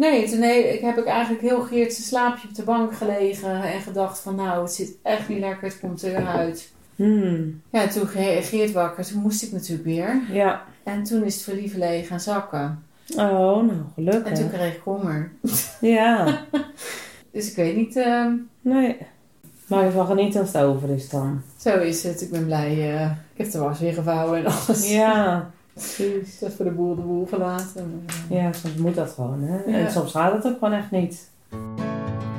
Nee, toen he- heb ik eigenlijk heel Geert zijn slaapje op de bank gelegen en gedacht van nou, het zit echt niet lekker, het komt eruit. Hmm. Ja, toen ge- Geert wakker, toen moest ik natuurlijk weer. Ja. En toen is het voor lieverlee gaan zakken. Oh, nou, En toen gelukkig. kreeg ik honger. Ja. Dus ik weet niet, ehm, Nee. Maar je van genieten als het over is dan. zo is het. Ik ben blij. eh, ik heb de was weer gevouwen en alles. Ja. Precies. Voor de boel de boel gelaten. Ja, soms moet dat gewoon, hè. Ja. En soms gaat het ook gewoon echt niet.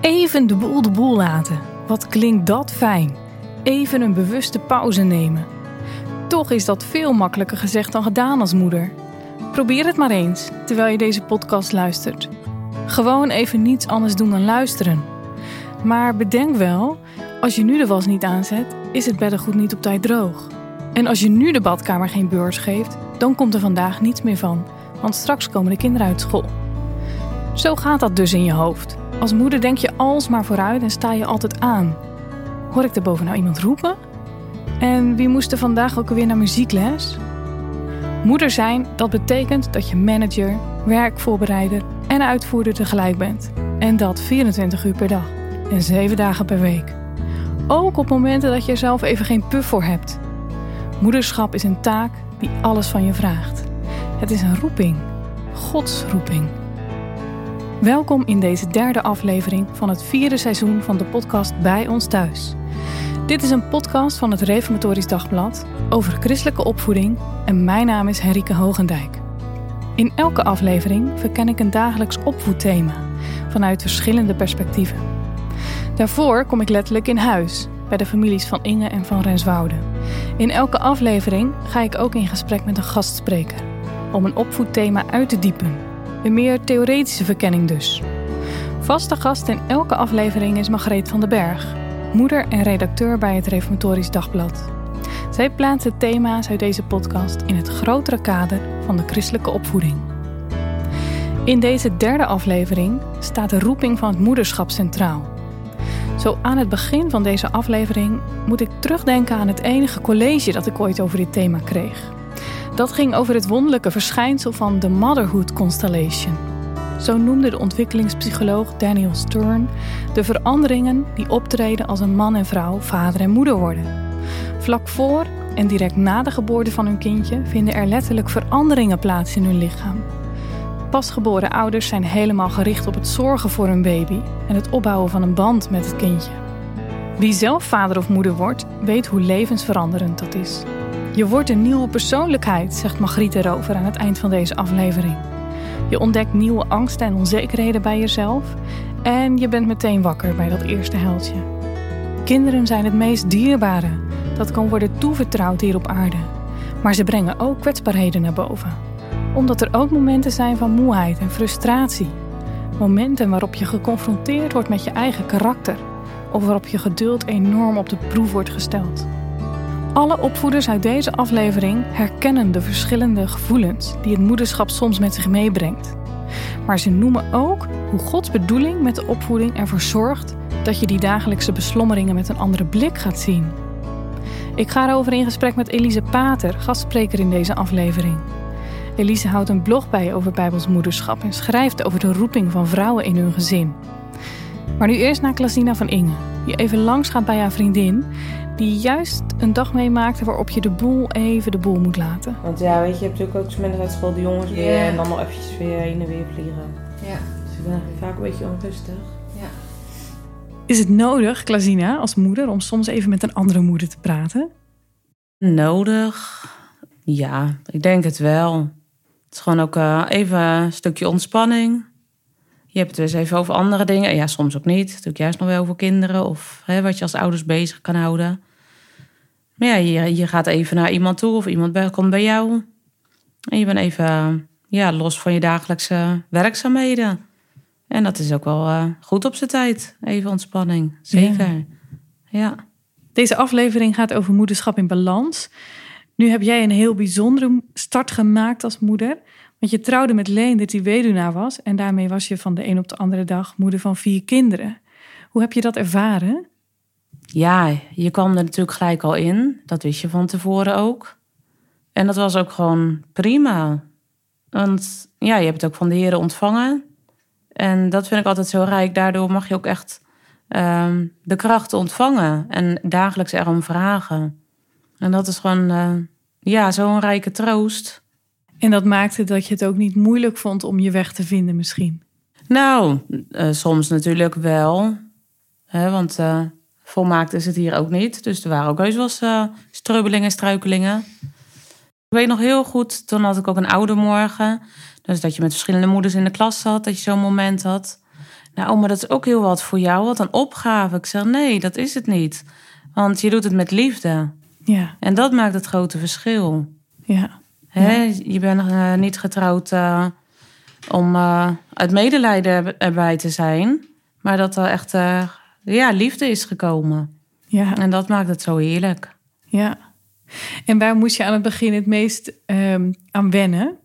Even de boel de boel laten. Wat klinkt dat fijn. Even een bewuste pauze nemen. Toch is dat veel makkelijker gezegd dan gedaan als moeder. Probeer het maar eens terwijl je deze podcast luistert. Gewoon even niets anders doen dan luisteren. Maar bedenk wel, als je nu de was niet aanzet, is het beddengoed niet op tijd droog. En als je nu de badkamer geen beurs geeft, dan komt er vandaag niets meer van, want straks komen de kinderen uit school. Zo gaat dat dus in je hoofd. Als moeder denk je alsmaar vooruit en sta je altijd aan. Hoor ik daarboven nou iemand roepen? En wie moest er vandaag ook alweer naar muziekles? Moeder zijn, dat betekent dat je manager, werkvoorbereider en uitvoerder tegelijk bent. En dat 24 uur per dag en 7 dagen per week. Ook op momenten dat je er zelf even geen puff voor hebt. Moederschap is een taak die alles van je vraagt. Het is een roeping. Gods roeping. Welkom in deze derde aflevering van het vierde seizoen van de podcast Bij ons thuis. Dit is een podcast van het Reformatorisch Dagblad over christelijke opvoeding en mijn naam is Henrike Hogendijk. In elke aflevering verken ik een dagelijks opvoedthema vanuit verschillende perspectieven. Daarvoor kom ik letterlijk in huis bij de families van Inge en van Renswoude. In elke aflevering ga ik ook in gesprek met een gastspreker om een opvoedthema uit te diepen een meer theoretische verkenning dus. Vaste gast in elke aflevering is Margreet van den Berg, moeder en redacteur bij het Reformatorisch Dagblad. Zij plaatst de thema's uit deze podcast in het grotere kader van de christelijke opvoeding. In deze derde aflevering staat de roeping van het moederschap centraal. Zo aan het begin van deze aflevering moet ik terugdenken aan het enige college dat ik ooit over dit thema kreeg. Dat ging over het wonderlijke verschijnsel van de Motherhood Constellation. Zo noemde de ontwikkelingspsycholoog Daniel Stern de veranderingen die optreden als een man en vrouw vader en moeder worden. Vlak voor en direct na de geboorte van hun kindje vinden er letterlijk veranderingen plaats in hun lichaam. Pasgeboren ouders zijn helemaal gericht op het zorgen voor hun baby en het opbouwen van een band met het kindje. Wie zelf vader of moeder wordt, weet hoe levensveranderend dat is. Je wordt een nieuwe persoonlijkheid, zegt Margriet erover aan het eind van deze aflevering. Je ontdekt nieuwe angsten en onzekerheden bij jezelf en je bent meteen wakker bij dat eerste heldje. Kinderen zijn het meest dierbare dat kan worden toevertrouwd hier op aarde. Maar ze brengen ook kwetsbaarheden naar boven. Omdat er ook momenten zijn van moeheid en frustratie. Momenten waarop je geconfronteerd wordt met je eigen karakter of waarop je geduld enorm op de proef wordt gesteld. Alle opvoeders uit deze aflevering herkennen de verschillende gevoelens die het moederschap soms met zich meebrengt. Maar ze noemen ook hoe Gods bedoeling met de opvoeding ervoor zorgt dat je die dagelijkse beslommeringen met een andere blik gaat zien. Ik ga erover in gesprek met Elise Pater, gastspreker in deze aflevering. Elise houdt een blog bij over Bijbels moederschap en schrijft over de roeping van vrouwen in hun gezin. Maar nu eerst naar Klasina van Inge, die even langs gaat bij haar vriendin die juist een dag meemaakte waarop je de boel even de boel moet laten. Want ja, weet je, je hebt natuurlijk ook minder uit school de jongens weer. Ja. En dan nog eventjes weer heen en weer vliegen. Ja. Dus ik ben eigenlijk vaak een beetje onrustig. Is het nodig, Klasina, als moeder, om soms even met een andere moeder te praten? Nodig? Ja, ik denk het wel. Het is gewoon ook eh, even een stukje ontspanning. Je hebt het dus even over andere dingen. Ja, soms ook niet. Natuurlijk juist nog wel over kinderen of hè, wat je als ouders bezig kan houden. Maar ja, je, je gaat even naar iemand toe of iemand bij, komt bij jou. En je bent even ja, los van je dagelijkse werkzaamheden. En dat is ook wel eh, goed op zijn tijd. Even ontspanning. Zeker. ja. Deze aflevering gaat over moederschap in balans. Nu heb jij een heel bijzondere start gemaakt als moeder. Want je trouwde met Leendert die weduwnaar was. En daarmee was je van de een op de andere dag moeder van vier kinderen. Hoe heb je dat ervaren? Ja, je kwam er natuurlijk gelijk al in. Dat wist je van tevoren ook. En dat was ook gewoon prima. Want ja, je hebt het ook van de heren ontvangen. En dat vind ik altijd zo rijk. Daardoor mag je ook echt ehm, de krachten ontvangen en dagelijks erom vragen. En dat is gewoon, eh, ja, zo'n rijke troost. En dat maakte dat je het ook niet moeilijk vond om je weg te vinden misschien? Nou, eh, soms natuurlijk wel. Hè, want eh, volmaakt is het hier ook niet. Dus er waren ook heus wel eens uh, strubbelingen en struikelingen. Ik weet nog heel goed, toen had ik ook een oude morgen. Dus dat je met verschillende moeders in de klas zat, dat je zo'n moment had. Nou, maar dat is ook heel wat voor jou, wat een opgave. Ik zeg, nee, dat is het niet. Want je doet het met liefde. Ja. En dat maakt het grote verschil. Ja. Hè? Je bent uh, niet getrouwd uh, om uh, uit medelijden erbij te zijn. Maar dat er echt ja, liefde is gekomen. Ja. En dat maakt het zo heerlijk. Ja. En waar moest je aan het begin het meest um, aan wennen?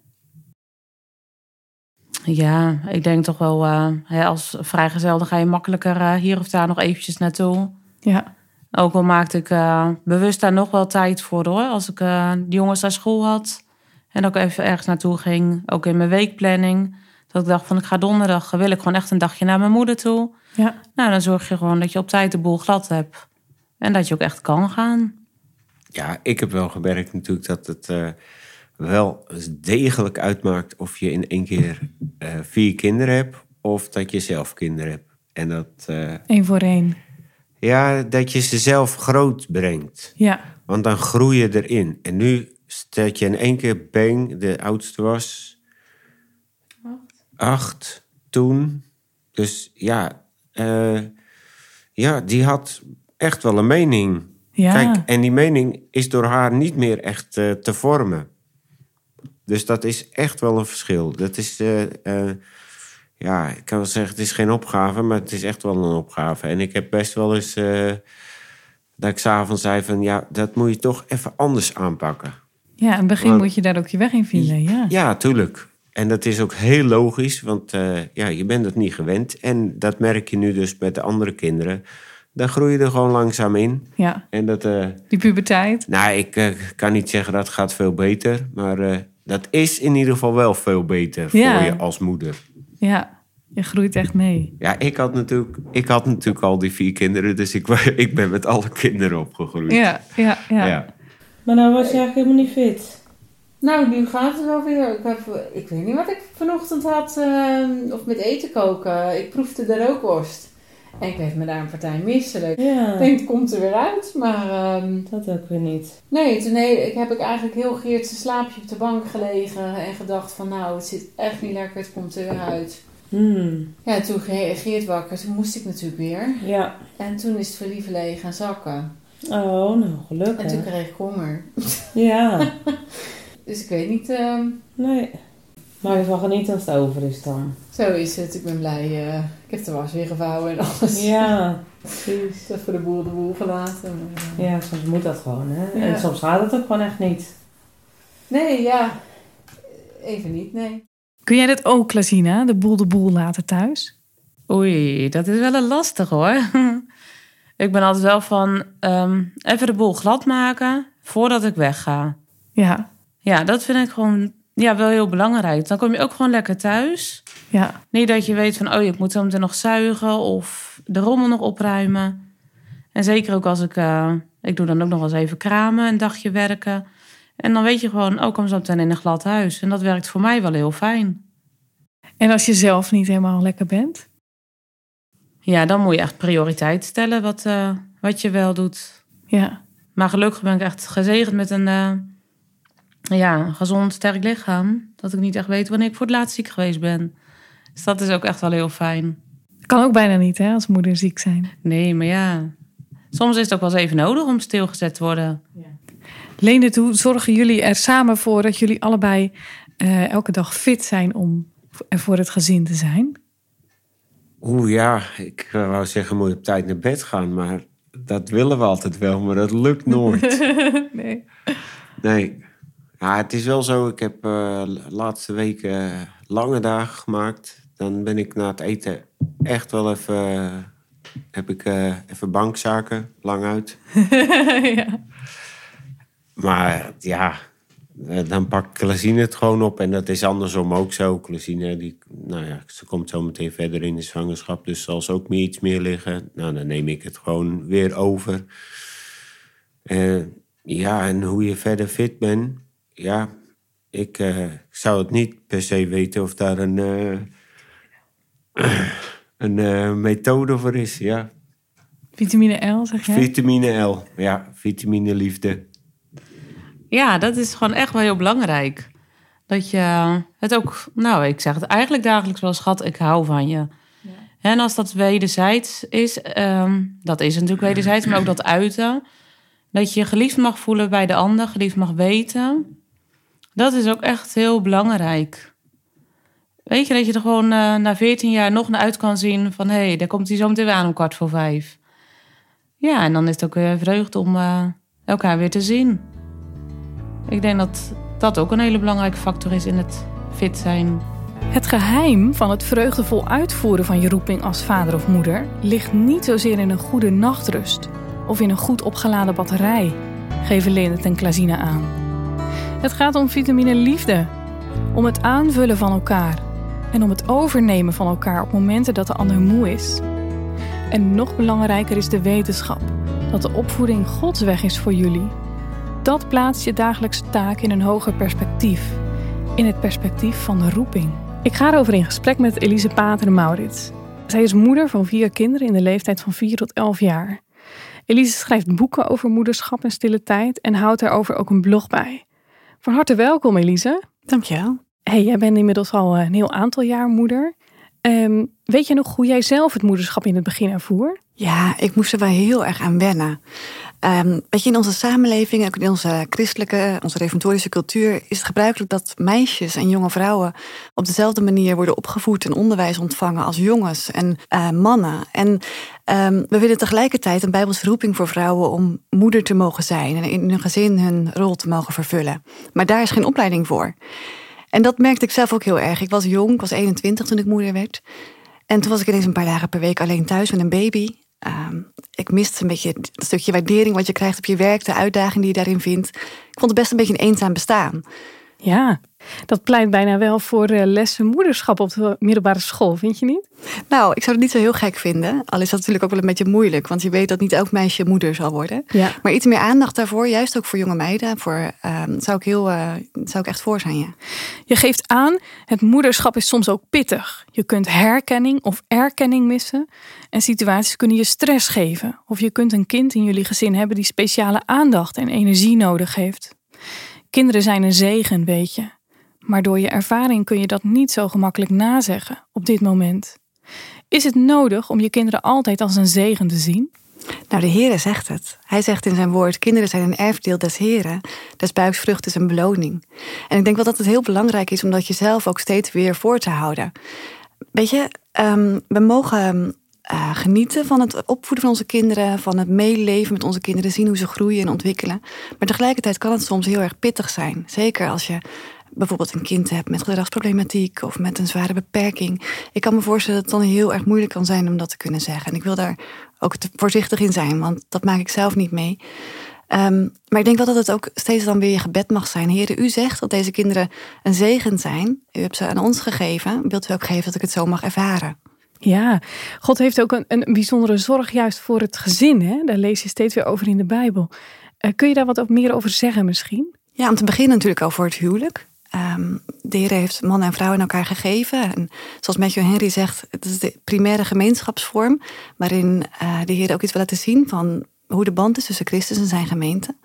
Ja, ik denk toch wel, als vrijgezel dan ga je makkelijker hier of daar nog eventjes naartoe. Ja. Ook al maakte ik uh, bewust daar nog wel tijd voor hoor. Als ik de jongens naar school had en ook even ergens naartoe ging. Ook in mijn weekplanning. Dat ik dacht van ik ga donderdag, wil ik gewoon echt een dagje naar mijn moeder toe. Ja. Nou, dan zorg je gewoon dat je op tijd de boel glad hebt. En dat je ook echt kan gaan. Ja, ik heb wel gemerkt natuurlijk dat het uh, wel degelijk uitmaakt of je in één keer uh, vier kinderen hebt of dat je zelf kinderen hebt. En dat. Uh, Eén voor één. Ja, dat je ze zelf groot brengt. Ja. Want dan groei je erin. En nu stel je in één keer bang, de oudste was Acht. acht toen. Dus ja, uh, ja, die had echt wel een mening. Ja. Kijk, en die mening is door haar niet meer echt uh, te vormen. Dus dat is echt wel een verschil. Dat is, uh, ja, ik kan wel zeggen, het is geen opgave, maar het is echt wel een opgave. En ik heb best wel eens dat ik s'avonds zei van, ja, dat moet je toch even anders aanpakken. Ja, in het begin want, moet je daar ook je weg in vinden, ja. Ja, tuurlijk. En dat is ook heel logisch, want uh, ja, je bent het niet gewend. En dat merk je nu dus met de andere kinderen. Dan groei je er gewoon langzaam in. Ja. En dat, uh, Die puberteit. Nou, ik kan niet zeggen dat gaat veel beter. Maar dat is in ieder geval wel veel beter ja. voor je als moeder. Ja, je groeit echt mee. Ja, ik had natuurlijk, ik had natuurlijk al die vier kinderen. Dus ik, ik ben met alle kinderen opgegroeid. Ja, ja, ja. ja. Maar nou was je eigenlijk helemaal niet fit. Nou, nu gaat het wel weer. Ik, heb, ik weet niet wat ik vanochtend had. Uh, of met eten koken. Ik proefde de rookworst. En ik werd me daar een partij misselijk. Ja. Ik denk, het komt er weer uit. Maar... Um, dat ook weer niet. Nee, toen nee, ik heb ik eigenlijk heel Geert zijn slaapje op de bank gelegen. En gedacht van, nou, het zit echt niet lekker. Het komt er weer uit. Hmm. Ja, toen Geert wakker. Toen moest ik natuurlijk weer. Ja. En toen is het voor lieverlegen gaan zakken. Oh, nou, gelukkig. En toen kreeg ik honger. Ja. Dus ik weet niet. Uh... Nee. Maar ervan genieten als het over is dan. Zo is het. Ik ben blij. Uh, ik heb de was weer gevouwen en alles. Ja, precies. Dat voor de boel de boel gelaten. Maar. Ja, soms moet dat gewoon, hè? Ja. En soms gaat het ook gewoon echt niet. Nee, ja. Even niet, nee. Kun jij dat ook, Lazina? De boel de boel laten thuis? Oei, dat is wel een lastig hoor. ik ben altijd wel van um, even de boel glad maken voordat ik wegga. Ja. Ja, dat vind ik gewoon ja, wel heel belangrijk. Dan kom je ook gewoon lekker thuis. Ja. Niet dat je weet van, oh, ik moet zo meteen nog zuigen of de rommel nog opruimen. En zeker ook als ik, uh, ik doe dan ook nog wel eens even kramen, een dagje werken. En dan weet je gewoon, oh, ik kom zo meteen in een glad huis. En dat werkt voor mij wel heel fijn. En als je zelf niet helemaal lekker bent? Ja, dan moet je echt prioriteit stellen wat, uh, wat je wel doet. Ja. Maar gelukkig ben ik echt gezegend met een uh, ja, gezond, sterk lichaam. Dat ik niet echt weet wanneer ik voor het laatst ziek geweest ben. Dus dat is ook echt wel heel fijn. Kan ook bijna niet, hè, als moeder ziek zijn. Nee, maar ja. Soms is het ook wel eens even nodig om stilgezet te worden. Ja. Leendert, hoe zorgen jullie er samen voor dat jullie allebei uh, elke dag fit zijn om er voor het gezin te zijn? Oeh ja, ik wou zeggen moet je op tijd naar bed gaan, maar dat willen we altijd wel, maar dat lukt nooit. nee. Nee. Ja, het is wel zo, ik heb de laatste weken uh, lange dagen gemaakt. Dan ben ik na het eten echt wel even, uh, heb ik even bankzaken, lang uit. ja. Maar ja, eh, dan pakt Klasine het gewoon op. En dat is andersom ook zo. Klasine, die, nou ja, ze komt zo meteen verder in de zwangerschap. Dus zal ze ook meer iets meer liggen. Nou, dan neem ik het gewoon weer over. Eh, ja, en hoe je verder fit bent. Ja, ik eh, zou het niet per se weten of daar een, eh, een eh, methode voor is. Ja, Vitamine L, zeg jij? vitamine L. Ja, vitamine liefde. Ja, dat is gewoon echt wel heel belangrijk. Dat je het ook, nou, ik zeg het eigenlijk dagelijks wel, schat, ik hou van je. En als dat wederzijds is, ehm, dat is natuurlijk wederzijds, maar ook dat uiten. Dat je je geliefd mag voelen bij de ander, geliefd mag weten. Dat is ook echt heel belangrijk. Weet je, dat je er gewoon eh, na 14 jaar nog naar uit kan zien van... hé, hey, daar komt hij zo meteen weer aan om kwart voor vijf. Ja, en dan is het ook weer vreugde om eh, elkaar weer te zien. Ik denk dat dat ook een hele belangrijke factor is in het fit zijn. Het geheim van het vreugdevol uitvoeren van je roeping als vader of moeder ligt niet zozeer in een goede nachtrust of in een goed opgeladen batterij, geven Leendert en Klazina aan. Het gaat om vitamine liefde, om het aanvullen van elkaar en om het overnemen van elkaar op momenten dat de ander moe is. En nog belangrijker is de wetenschap dat de opvoeding Gods weg is voor jullie. Dat plaatst je dagelijkse taak in een hoger perspectief, in het perspectief van de roeping. Ik ga erover in gesprek met Elise Pater Maurits. Zij is moeder van vier kinderen in de leeftijd van 4 tot 11 jaar. Elise schrijft boeken over moederschap en stille tijd en houdt daarover ook een blog bij. Van harte welkom, Elise. Dankjewel. Hey, jij bent inmiddels al een heel aantal jaar moeder. Ehm, weet je nog hoe jij zelf het moederschap in het begin ervoer? Ja, ik moest er wel heel erg aan wennen. Ehm, weet je, in onze samenleving, ook in onze christelijke, onze reformatorische cultuur, is het gebruikelijk dat meisjes en jonge vrouwen op dezelfde manier worden opgevoed en onderwijs ontvangen als jongens en eh, mannen. En ehm, we willen tegelijkertijd een bijbelse roeping voor vrouwen om moeder te mogen zijn en in hun gezin hun rol te mogen vervullen. Maar daar is geen opleiding voor. En dat merkte ik zelf ook heel erg. Ik was jong, ik was 21 toen ik moeder werd. En toen was ik ineens een paar dagen per week alleen thuis met een baby. Ehm, ik miste een beetje het stukje waardering wat je krijgt op je werk, de uitdaging die je daarin vindt. Ik vond het best een beetje een eenzaam bestaan. Ja, dat pleit bijna wel voor uh, lessen moederschap op de middelbare school, vind je niet? Nou, ik zou het niet zo heel gek vinden. Al is dat natuurlijk ook wel een beetje moeilijk, want je weet dat niet elk meisje moeder zal worden. Ja. Maar iets meer aandacht daarvoor, juist ook voor jonge meiden, voor, ehm, zou, ik heel, uh, zou ik echt voor zijn. Ja. Je geeft aan, het moederschap is soms ook pittig. Je kunt herkenning of erkenning missen. En situaties kunnen je stress geven. Of je kunt een kind in jullie gezin hebben die speciale aandacht en energie nodig heeft. Kinderen zijn een zegen, weet je. Maar door je ervaring kun je dat niet zo gemakkelijk nazeggen op dit moment. Is het nodig om je kinderen altijd als een zegen te zien? Nou, de Heere zegt het. Hij zegt in zijn woord: kinderen zijn een erfdeel des Heren. Des buiksvrucht is een beloning. En ik denk wel dat het heel belangrijk is om dat jezelf ook steeds weer voor te houden. Weet je, um, we mogen uh, genieten van het opvoeden van onze kinderen, van het meeleven met onze kinderen, zien hoe ze groeien en ontwikkelen. Maar tegelijkertijd kan het soms heel erg pittig zijn. Zeker als je bijvoorbeeld een kind hebt met gedragsproblematiek of met een zware beperking. Ik kan me voorstellen dat het dan heel erg moeilijk kan zijn om dat te kunnen zeggen. En ik wil daar ook te voorzichtig in zijn, want dat maak ik zelf niet mee. Um, maar ik denk wel dat het ook steeds dan weer je gebed mag zijn. Heren, u zegt dat deze kinderen een zegen zijn. U hebt ze aan ons gegeven. Wilt u ook geven dat ik het zo mag ervaren? Ja, God heeft ook een, een bijzondere zorg juist voor het gezin. Hè? Daar lees je steeds weer over in de Bijbel. Uh, kun je daar wat meer over zeggen misschien? Ja, om te beginnen natuurlijk over het huwelijk. Um, de Heer heeft man en vrouw in elkaar gegeven. En zoals Matthew Henry zegt, het is de primaire gemeenschapsvorm... waarin uh, de Heer ook iets wil laten zien van hoe de band is tussen Christus en zijn gemeente.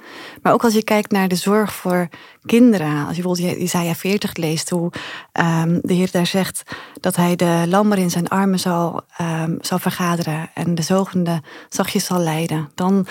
Maar ook als je kijkt naar de zorg voor kinderen. Als je bijvoorbeeld Isaiah 40 leest, hoe um, de Heer daar zegt dat hij de lammer in zijn armen zal, um, zal vergaderen en de zogende zachtjes zal leiden. Dan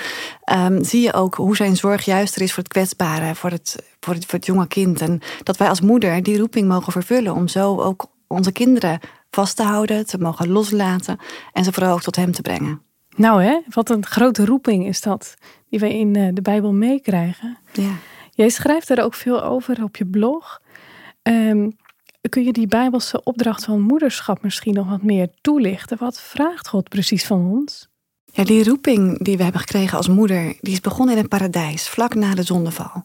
um, zie je ook hoe zijn zorg juister is voor het kwetsbare, voor het, voor het, voor het jonge kind. En dat wij als moeder die roeping mogen vervullen om zo ook onze kinderen vast te houden, te mogen loslaten en ze vooral ook tot hem te brengen. Nou hè, wat een grote roeping is dat, die wij in de Bijbel meekrijgen. Ja. Jij schrijft er ook veel over op je blog. Um, kun je die Bijbelse opdracht van moederschap misschien nog wat meer toelichten? Wat vraagt God precies van ons? Ja, die roeping die we hebben gekregen als moeder, die is begonnen in het paradijs, vlak na de zondeval.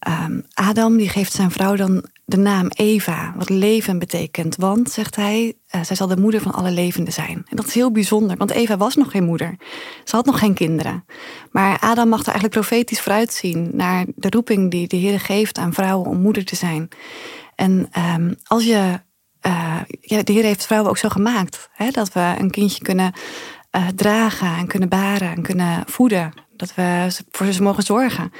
Ehm, Adam die geeft zijn vrouw dan de naam Eva, wat leven betekent. Want, zegt hij, uh, zij zal de moeder van alle levenden zijn. En dat is heel bijzonder, want Eva was nog geen moeder. Ze had nog geen kinderen. Maar Adam mag er eigenlijk profetisch vooruitzien naar de roeping die de Heer geeft aan vrouwen om moeder te zijn. En um, als je, uh, ja, de Heer heeft vrouwen ook zo gemaakt, hè, dat we een kindje kunnen uh, dragen en kunnen baren en kunnen voeden. Dat we voor ze mogen zorgen.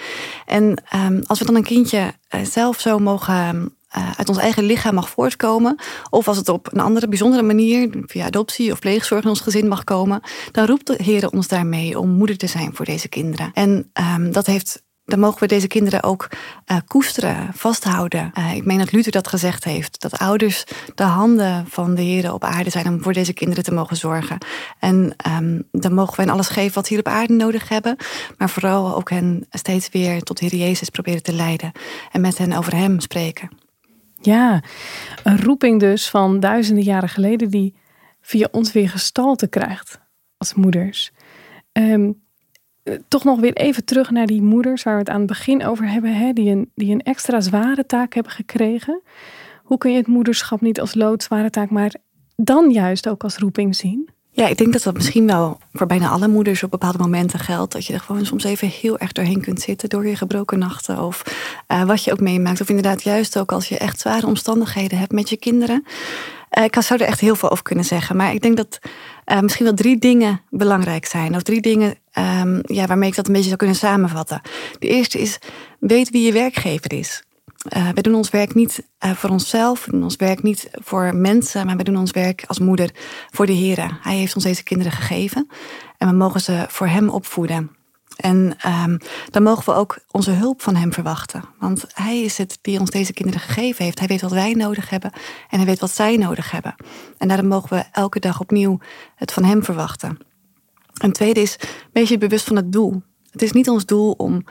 En um, als we dan een kindje zelf zo mogen uh, uit ons eigen lichaam mag voortkomen. Of als het op een andere bijzondere manier, via adoptie of pleegzorg in ons gezin mag komen. Dan roept de Heer ons daarmee om moeder te zijn voor deze kinderen. En um, dat heeft dan mogen we deze kinderen ook uh, koesteren, vasthouden. Uh, ik meen dat Luther dat gezegd heeft. Dat ouders de handen van de Heer op aarde zijn om voor deze kinderen te mogen zorgen. En um, dan mogen we hen alles geven wat ze hier op aarde nodig hebben. Maar vooral ook hen steeds weer tot Heer Jezus proberen te leiden. En met hen over Hem spreken. Ja, een roeping dus van duizenden jaren geleden die via ons weer gestalte krijgt als moeders. Um, toch nog weer even terug naar die moeders waar we het aan het begin over hebben, hè, die, een, die een extra zware taak hebben gekregen. Hoe kun je het moederschap niet als loodzware taak, maar dan juist ook als roeping zien? Ja, ik denk dat dat misschien wel voor bijna alle moeders op bepaalde momenten geldt. Dat je er gewoon soms even heel erg doorheen kunt zitten door je gebroken nachten. Of uh, wat je ook meemaakt. Of inderdaad juist ook als je echt zware omstandigheden hebt met je kinderen. Uh, ik zou er echt heel veel over kunnen zeggen. Maar ik denk dat uh, misschien wel drie dingen belangrijk zijn. Of drie dingen um, ja, waarmee ik dat een beetje zou kunnen samenvatten. De eerste is, weet wie je werkgever is. Uh, we doen ons werk niet uh, voor onszelf, we doen ons werk niet voor mensen, maar we doen ons werk als moeder voor de Heer. Hij heeft ons deze kinderen gegeven en we mogen ze voor Hem opvoeden. En um, dan mogen we ook onze hulp van Hem verwachten. Want Hij is het die ons deze kinderen gegeven heeft. Hij weet wat wij nodig hebben en Hij weet wat zij nodig hebben. En daarom mogen we elke dag opnieuw het van Hem verwachten. En tweede is, wees je bewust van het doel. Het is niet ons doel om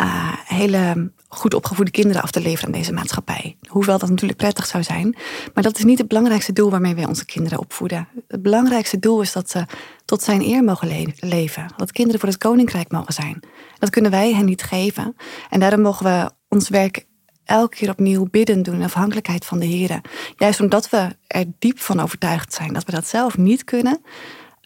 uh, hele goed opgevoede kinderen af te leveren aan deze maatschappij. Hoewel dat natuurlijk prettig zou zijn. Maar dat is niet het belangrijkste doel waarmee wij onze kinderen opvoeden. Het belangrijkste doel is dat ze tot zijn eer mogen le leven. Dat kinderen voor het koninkrijk mogen zijn. Dat kunnen wij hen niet geven. En daarom mogen we ons werk elke keer opnieuw bidden doen in afhankelijkheid van de Heer. Juist omdat we er diep van overtuigd zijn dat we dat zelf niet kunnen.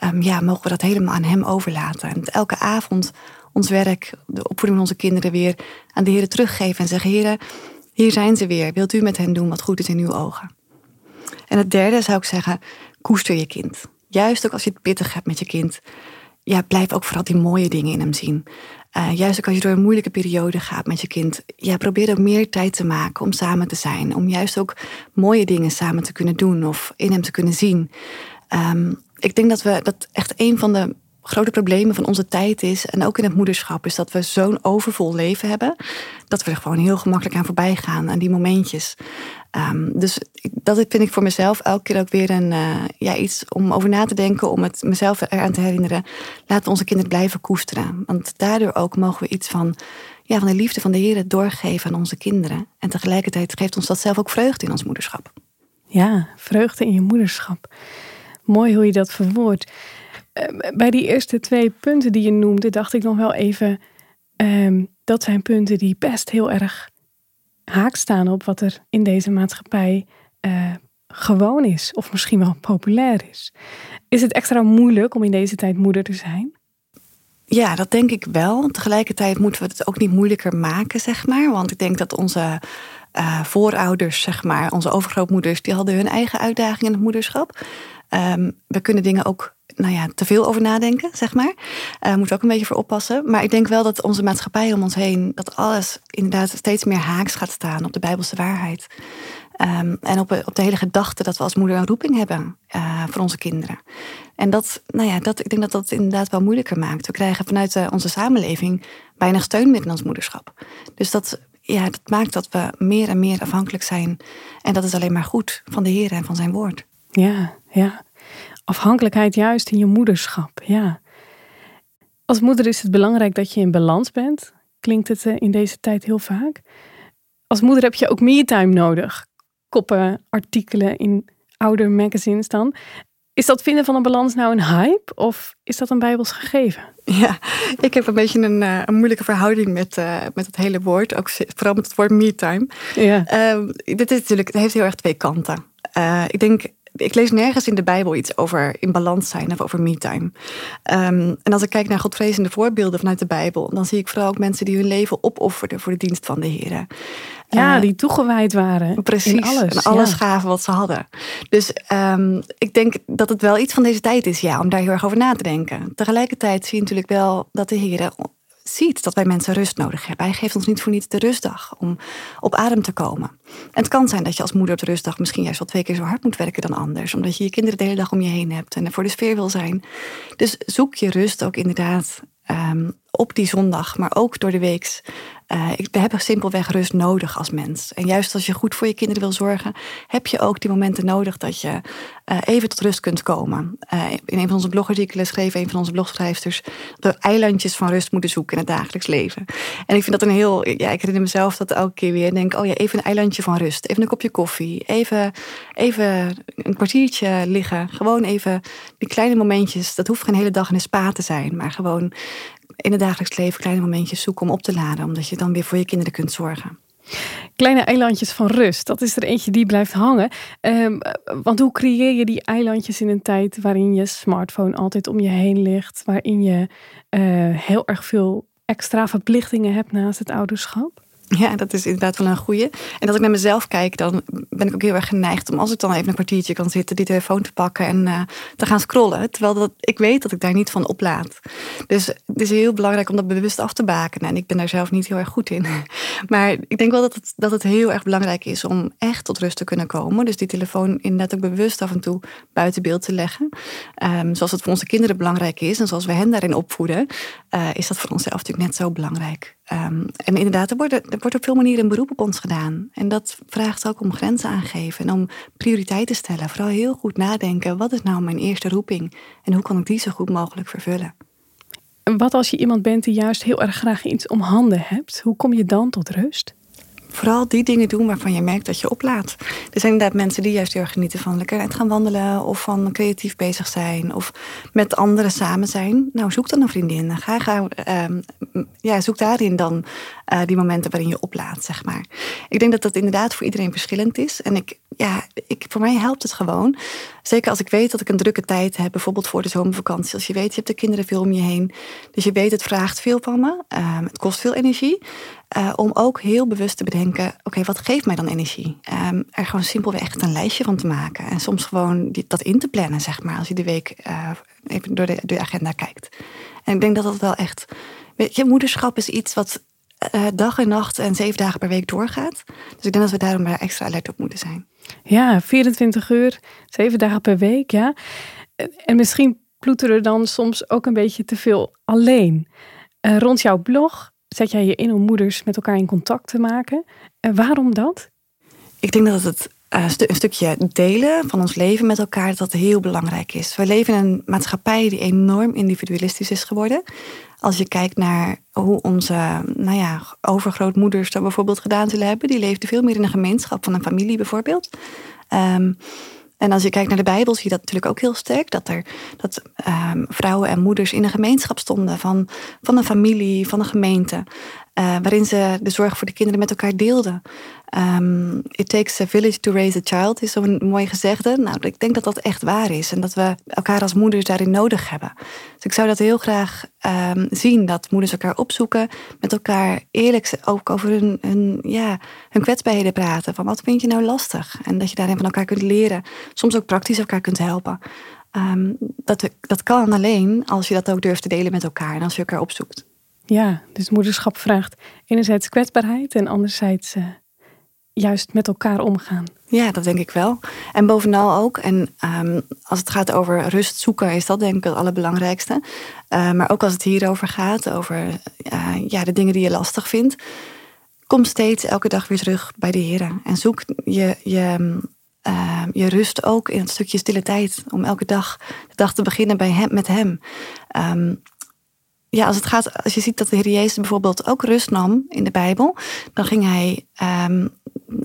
Um, ja, mogen we dat helemaal aan hem overlaten. En elke avond ons werk, de opvoeding van onze kinderen weer aan de Heer teruggeven en zeggen: Heer, hier zijn ze weer. Wilt u met hen doen wat goed is in uw ogen? En het derde zou ik zeggen: koester je kind. Juist ook als je het pittig hebt met je kind, ja, blijf ook vooral die mooie dingen in hem zien. Uh, juist ook als je door een moeilijke periode gaat met je kind, ja, probeer ook meer tijd te maken om samen te zijn. Om juist ook mooie dingen samen te kunnen doen of in hem te kunnen zien. Um, ik denk dat we dat echt een van de grote problemen van onze tijd is, en ook in het moederschap, is dat we zo'n overvol leven hebben, dat we er gewoon heel gemakkelijk aan voorbij gaan, aan die momentjes. Um, dus dat vind ik voor mezelf elke keer ook weer een, uh, ja, iets om over na te denken, om het mezelf eraan te herinneren. Laten we onze kinderen blijven koesteren. Want daardoor ook mogen we iets van, ja, van de liefde van de Heer doorgeven aan onze kinderen. En tegelijkertijd geeft ons dat zelf ook vreugde in ons moederschap. Ja, vreugde in je moederschap. Mooi hoe je dat verwoordt. Eh, bij die eerste twee punten die je noemde, dacht ik nog wel even. Um, dat zijn punten die best heel erg haak staan op wat er in deze maatschappij uh, gewoon is, of misschien wel populair is. Is het extra moeilijk om in deze tijd moeder te zijn? Ja, dat denk ik wel. Tegelijkertijd moeten we het ook niet moeilijker maken, zeg maar. Want ik denk dat onze uh, voorouders, zeg maar, onze overgrootmoeders, die hadden hun eigen uitdagingen in het moederschap. Um, we kunnen dingen ook nou ja, te veel over nadenken, zeg maar. Uh, moeten we ook een beetje voor oppassen. Maar ik denk wel dat onze maatschappij om ons heen, dat alles inderdaad steeds meer haaks gaat staan op de Bijbelse waarheid. Um, en op, op de hele gedachte dat we als moeder een roeping hebben uh, voor onze kinderen. En dat, nou ja, dat, ik denk dat dat inderdaad wel moeilijker maakt. We krijgen vanuit uh, onze samenleving weinig steun in ons moederschap. Dus dat, ja, dat maakt dat we meer en meer afhankelijk zijn. En dat is alleen maar goed van de Heer en van zijn woord. Ja, ja. Afhankelijkheid juist in je moederschap, ja. Als moeder is het belangrijk dat je in balans bent. Klinkt het eh, in deze tijd heel vaak. Als moeder heb je ook me-time nodig. Koppen, artikelen in oude magazines dan. Is dat vinden van een balans nou een hype of is dat een bijbels gegeven? Ja, ik heb een beetje een, uh, een moeilijke verhouding met, uh, met het hele woord. Ook vooral met het woord me-time. Ja. Uh, dit is natuurlijk, het heeft heel erg twee kanten. Ik denk, ik lees nergens in de Bijbel iets over in balans zijn of over me-time. Um, en als ik kijk naar godvrezende voorbeelden vanuit de Bijbel, dan zie ik vooral ook mensen die hun leven opofferden voor de dienst van de Heer. Ja, die toegewijd waren. Precies. In alles. En alles gaven wat ze hadden. Dus um, ik denk dat het wel iets van deze tijd is, ja, om daar heel erg over na te denken. Tegelijkertijd zie je natuurlijk wel dat de Heer ziet dat wij mensen rust nodig hebben. Hij geeft ons niet voor niets de rustdag om op adem te komen. En het kan zijn dat je als moeder op de rustdag misschien juist wel twee keer zo hard moet werken dan anders. Omdat je je kinderen de hele dag om je heen hebt en er voor de sfeer wil zijn. Dus zoek je rust ook inderdaad um, op die zondag, maar ook door de week. Uh, we hebben simpelweg rust nodig als mens. En juist als je goed voor je kinderen wil zorgen, heb je ook die momenten nodig dat je uh, even tot rust kunt komen. Uh, in een van onze blogartikelen schreef een van onze blogschrijfsters dat eilandjes van rust moeten zoeken in het dagelijks leven. En ik vind dat een heel, ja, ik herinner mezelf dat elke keer weer. Denk, oh ja, even een eilandje van rust. Even een kopje koffie. Even, even een kwartiertje liggen. Gewoon even die kleine momentjes. Dat hoeft geen hele dag in een spa te zijn, maar gewoon in het dagelijks leven kleine momentjes zoeken om op te laden, omdat je dan weer voor je kinderen kunt zorgen. Kleine eilandjes van rust, dat is er eentje die blijft hangen. Um, want hoe creëer je die eilandjes in een tijd waarin je smartphone altijd om je heen ligt, waarin je uh, heel erg veel extra verplichtingen hebt naast het ouderschap? Ja, dat is inderdaad wel een goeie. En als ik naar mezelf kijk, dan ben ik ook heel erg geneigd om als ik dan even een kwartiertje kan zitten, die telefoon te pakken en uh, te gaan scrollen. Terwijl dat, ik weet dat ik daar niet van oplaad. Dus het is heel belangrijk om dat bewust af te bakenen. En ik ben daar zelf niet heel erg goed in. Maar ik denk wel dat het, dat het heel erg belangrijk is om echt tot rust te kunnen komen. Dus die telefoon inderdaad ook bewust af en toe buiten beeld te leggen. Um, zoals het voor onze kinderen belangrijk is en zoals we hen daarin opvoeden, uh, is dat voor onszelf natuurlijk net zo belangrijk. Um, en inderdaad, er wordt, er wordt op veel manieren een beroep op ons gedaan. En dat vraagt ook om grenzen aangeven en om prioriteiten stellen. Vooral heel goed nadenken, wat is nou mijn eerste roeping? En hoe kan ik die zo goed mogelijk vervullen? En wat als je iemand bent die juist heel erg graag iets om handen hebt? Hoe kom je dan tot rust? Vooral die dingen doen waarvan je merkt dat je oplaat. Er zijn inderdaad mensen die juist heel erg genieten van lekker uit gaan wandelen of van creatief bezig zijn of met anderen samen zijn. Nou, zoek dan een vriendin. Ga, ga ja, zoek daarin dan uh, die momenten waarin je oplaat, zeg maar. Ik denk dat dat inderdaad voor iedereen verschillend is. En ik, ja, ik, voor mij helpt het gewoon. Zeker als ik weet dat ik een drukke tijd heb, bijvoorbeeld voor de zomervakantie. Als je weet, je hebt de kinderen veel om je heen. Dus je weet, het vraagt veel van me. Uh, het kost veel energie. Uh, om ook heel bewust te bedenken: oké, wat geeft mij dan energie? Um, er gewoon simpelweg echt een lijstje van te maken. En soms gewoon dat in te plannen, zeg maar, als je de week uh, even door de, door de agenda kijkt. En ik denk dat dat wel echt. Weet je, moederschap is iets wat uh, dag en nacht en zeven dagen per week doorgaat. Dus ik denk dat we daarom daar extra alert op moeten zijn. Ja, 24 uur, zeven dagen per week, ja. En misschien ploeteren er dan soms ook een beetje te veel alleen. rond jouw blog zet jij je in om moeders met elkaar in contact te maken. En waarom dat? Ik denk dat het een stukje delen van ons leven met elkaar, dat dat heel belangrijk is. We leven in een maatschappij die enorm individualistisch is geworden. Als je kijkt naar hoe onze nou ja, overgrootmoeders dat bijvoorbeeld gedaan zullen hebben, die leefden veel meer in een gemeenschap van een familie bijvoorbeeld. Um, en als je kijkt naar de Bijbel, zie je dat natuurlijk ook heel sterk. Dat, er, dat um, vrouwen en moeders in een gemeenschap stonden van, van een familie, van een gemeente. Uh, waarin ze de zorg voor de kinderen met elkaar deelden. Um, It takes a village to raise a child is zo'n mooi gezegde. Nou, ik denk dat dat echt waar is. En dat we elkaar als moeders daarin nodig hebben. Dus ik zou dat heel graag um, zien. Dat moeders elkaar opzoeken. Met elkaar eerlijk ook over hun, hun, ja, hun kwetsbaarheden praten. Van wat vind je nou lastig? En dat je daarin van elkaar kunt leren. Soms ook praktisch elkaar kunt helpen. Um, dat, dat kan alleen als je dat ook durft te delen met elkaar. En als je elkaar opzoekt. Ja, dus moederschap vraagt enerzijds kwetsbaarheid en anderzijds uh, juist met elkaar omgaan. Ja, dat denk ik wel. En bovenal ook, en um, als het gaat over rust zoeken, is dat denk ik het allerbelangrijkste. Uh, maar ook als het hierover gaat, over uh, ja, de dingen die je lastig vindt, kom steeds elke dag weer terug bij de Heer. En zoek je, je, uh, je rust ook in het stukje stille tijd. Om elke dag de dag te beginnen bij hem, met Hem. Um, ja, als het gaat, als je ziet dat de Heer Jezus bijvoorbeeld ook rust nam in de Bijbel, dan ging hij um,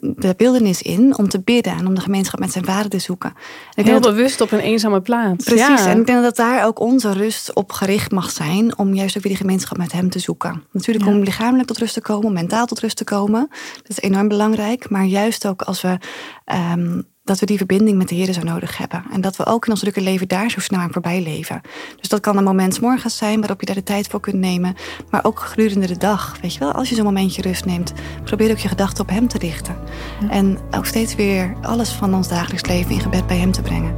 de wildernis in om te bidden en om de gemeenschap met zijn vader te zoeken. En Heel dat- bewust op een eenzame plaats. Precies, Ja. en ik denk dat daar ook onze rust op gericht mag zijn om juist ook weer die gemeenschap met hem te zoeken. Natuurlijk Ja. om lichamelijk tot rust te komen, om mentaal tot rust te komen. Dat is enorm belangrijk, maar juist ook als we ehm, dat we die verbinding met de Heer zo nodig hebben. En dat we ook in ons drukke leven daar zo snel aan voorbij leven. Dus dat kan een moment morgens zijn waarop je daar de tijd voor kunt nemen. Maar ook gedurende de dag. Weet je wel, als je zo'n momentje rust neemt, probeer ook je gedachten op hem te richten. En ook steeds weer alles van ons dagelijks leven in gebed bij hem te brengen.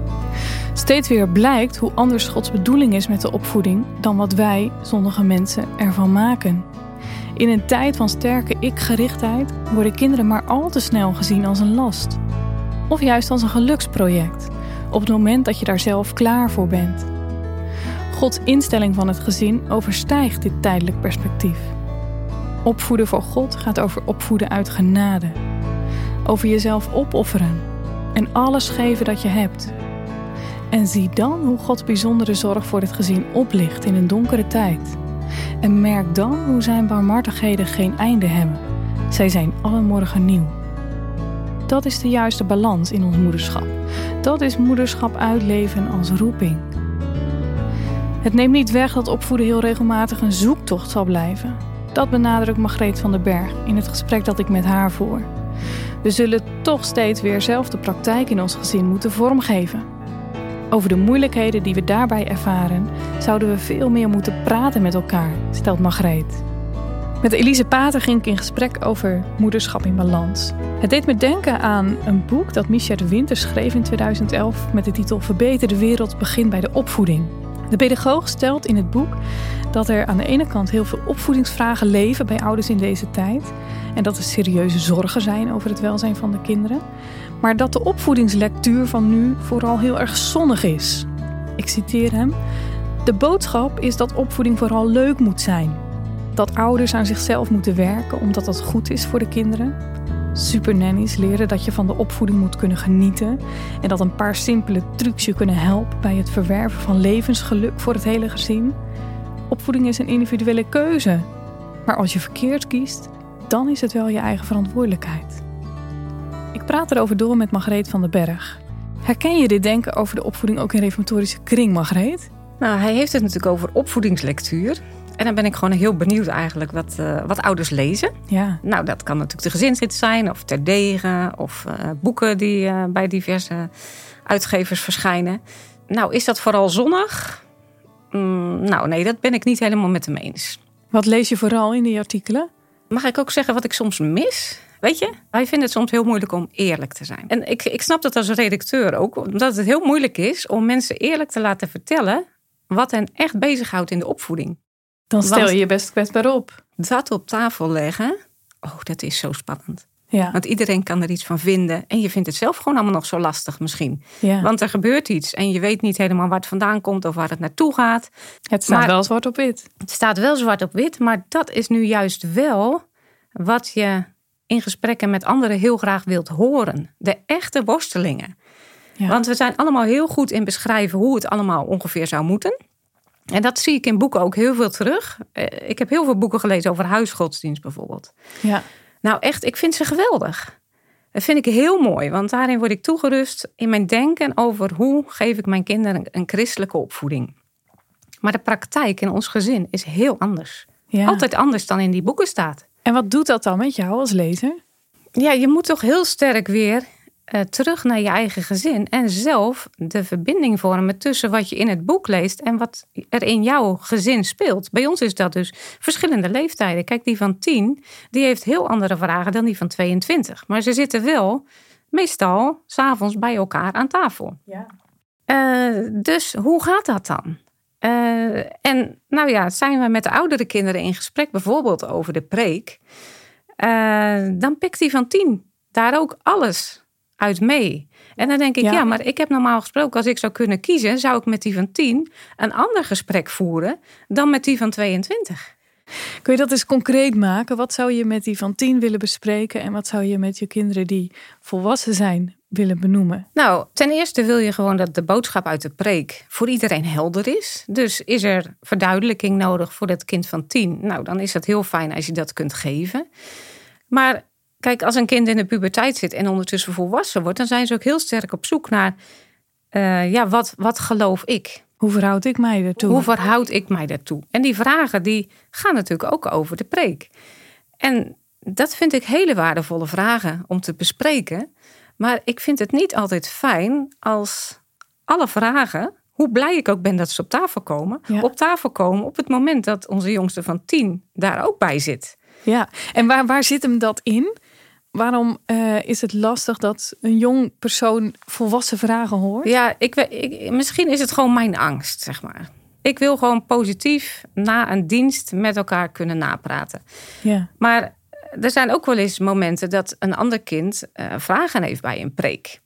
Steeds weer blijkt hoe anders Gods bedoeling is met de opvoeding dan wat wij, zondige mensen, ervan maken. In een tijd van sterke ik-gerichtheid worden kinderen maar al te snel gezien als een last. Of juist als een geluksproject, op het moment dat je daar zelf klaar voor bent. Gods instelling van het gezin overstijgt dit tijdelijk perspectief. Opvoeden voor God gaat over opvoeden uit genade. Over jezelf opofferen en alles geven dat je hebt. En zie dan hoe Gods bijzondere zorg voor het gezin oplicht in een donkere tijd. En merk dan hoe zijn barmhartigheden geen einde hebben. Zij zijn alle morgen nieuw. Dat is de juiste balans in ons moederschap. Dat is moederschap uitleven als roeping. Het neemt niet weg dat opvoeden heel regelmatig een zoektocht zal blijven. Dat benadrukt Margreet van den Berg in het gesprek dat ik met haar voer. We zullen toch steeds weer zelf de praktijk in ons gezin moeten vormgeven. Over de moeilijkheden die we daarbij ervaren, zouden we veel meer moeten praten met elkaar, stelt Margreet. Met Elise Pater ging ik in gesprek over moederschap in balans. Het deed me denken aan een boek dat Micha de Winter schreef in 2011 met de titel Verbeter de wereld begint bij de opvoeding. De pedagoog stelt in het boek dat er aan de ene kant heel veel opvoedingsvragen leven bij ouders in deze tijd en dat er serieuze zorgen zijn over het welzijn van de kinderen, maar dat de opvoedingslectuur van nu vooral heel erg zonnig is. Ik citeer hem: De boodschap is dat opvoeding vooral leuk moet zijn. Dat ouders aan zichzelf moeten werken omdat dat goed is voor de kinderen. Supernannies leren dat je van de opvoeding moet kunnen genieten en dat een paar simpele trucs je kunnen helpen bij het verwerven van levensgeluk voor het hele gezin. Opvoeding is een individuele keuze, maar als je verkeerd kiest, dan is het wel je eigen verantwoordelijkheid. Ik praat erover door met Margreet van den Berg. Herken je dit denken over de opvoeding ook in reformatorische kring, Margreet? Nou, hij heeft het natuurlijk over opvoedingslectuur. En dan ben ik gewoon heel benieuwd eigenlijk wat, eh, wat ouders lezen. Ja. Nou, dat kan natuurlijk de gezinsgids zijn, of terdegen, of eh, boeken die eh, bij diverse uitgevers verschijnen. Nou, is dat vooral zonnig? Mm, nou, nee, dat ben ik niet helemaal met hem eens. Wat lees je vooral in die artikelen? Mag ik ook zeggen wat ik soms mis? Weet je, wij vinden het soms heel moeilijk om eerlijk te zijn. En ik, ik snap dat als redacteur ook, omdat het heel moeilijk is om mensen eerlijk te laten vertellen wat hen echt bezighoudt in de opvoeding. Dan stel je je best kwetsbaar op. Dat op tafel leggen, oh, dat is zo spannend. Ja. Want iedereen kan er iets van vinden. En je vindt het zelf gewoon allemaal nog zo lastig misschien. ja. Want er gebeurt iets en je weet niet helemaal waar het vandaan komt of waar het naartoe gaat. het staat maar- wel zwart op wit. Het staat wel zwart op wit, maar dat is nu juist wel wat je in gesprekken met anderen heel graag wilt horen. De echte worstelingen. Ja. Want we zijn allemaal heel goed in beschrijven hoe het allemaal ongeveer zou moeten. En dat zie ik in boeken ook heel veel terug. Eh, Ik heb heel veel boeken gelezen over huisgodsdienst bijvoorbeeld. Ja. Nou, echt, ik vind ze geweldig. Dat vind ik heel mooi, want daarin word ik toegerust in mijn denken over hoe geef ik mijn kinderen een, een christelijke opvoeding. Maar de praktijk in ons gezin is heel anders. ja. Altijd anders dan in die boeken staat. En wat doet dat dan met jou als lezer? Ja, je moet toch heel sterk weer eh, terug naar je eigen gezin en zelf de verbinding vormen tussen wat je in het boek leest en wat er in jouw gezin speelt. Bij ons is dat dus verschillende leeftijden. Kijk, die van 10, die heeft heel andere vragen dan die van 22. Maar ze zitten wel meestal s'avonds bij elkaar aan tafel. Ja. Eh, dus hoe gaat dat dan? Eh, en nou ja, zijn we met de oudere kinderen in gesprek, bijvoorbeeld over de preek, dan pikt die van tien daar ook alles uit mee. En dan denk ik, Ja. ja. maar ik heb normaal gesproken, als ik zou kunnen kiezen, zou ik met die van 10 een ander gesprek voeren dan met die van 22. Kun je dat eens concreet maken? Wat zou je met die van tien willen bespreken? En wat zou je met je kinderen die volwassen zijn willen benoemen? Nou, ten eerste wil je gewoon dat de boodschap uit de preek voor iedereen helder is. Dus is er verduidelijking nodig voor dat kind van tien? Nou, dan is het heel fijn als je dat kunt geven. Maar Kijk, als een kind in de puberteit zit en ondertussen volwassen wordt, dan zijn ze ook heel sterk op zoek naar, eh, ja, wat, wat geloof ik? Hoe verhoud ik mij ertoe? Hoe verhoud ik mij daartoe? En die vragen die gaan natuurlijk ook over de preek. En dat vind ik hele waardevolle vragen om te bespreken. Maar ik vind het niet altijd fijn als alle vragen, hoe blij ik ook ben dat ze op tafel komen, Ja. op tafel komen op het moment dat onze jongste van tien daar ook bij zit. Ja, en waar, waar zit hem dat in? Waarom eh, is het lastig dat een jong persoon volwassen vragen hoort? Ja, ik, ik, misschien is het gewoon mijn angst, zeg maar. Ik wil gewoon positief na een dienst met elkaar kunnen napraten. Ja, Maar er zijn ook wel eens momenten dat een ander kind eh, vragen heeft bij een preek.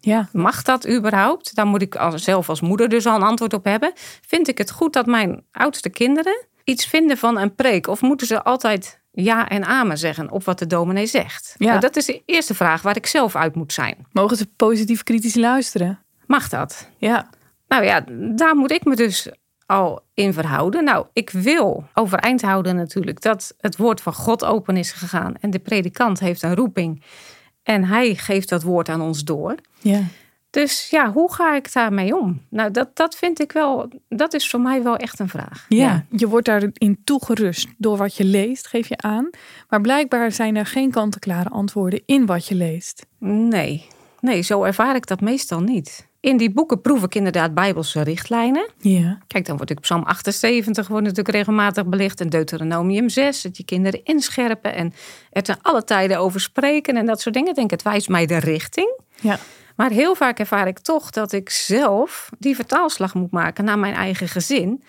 ja, Mag dat überhaupt? Daar moet ik als, zelf als moeder dus al een antwoord op hebben. Vind ik het goed dat mijn oudste kinderen iets vinden van een preek? Of moeten ze altijd ja en amen zeggen op wat de dominee zegt? Ja. Nou, dat is de eerste vraag waar ik zelf uit moet zijn. mogen ze positief kritisch luisteren? Mag dat? Ja, Nou ja, daar moet ik me dus al in verhouden. Nou, ik wil overeind houden natuurlijk dat het woord van God open is gegaan. En de predikant heeft een roeping. En hij geeft dat woord aan ons door. ja. Dus ja, hoe ga ik daarmee om? Nou, dat, dat vind ik wel, dat is voor mij wel echt een vraag. Ja, je wordt daarin toegerust door wat je leest, geef je aan. Maar blijkbaar zijn er geen kant-en-klare antwoorden in wat je leest. Nee, nee, zo ervaar ik dat meestal niet. In die boeken proef ik inderdaad bijbelse richtlijnen. Ja, Kijk, dan wordt ik Psalm 78 wordt natuurlijk regelmatig belicht. En Deuteronomium 6, dat je kinderen inscherpen. En er ten alle tijden over spreken en dat soort dingen. Ik denk, het wijst mij de richting. ja, Maar heel vaak ervaar ik toch dat ik zelf die vertaalslag moet maken naar mijn eigen gezin.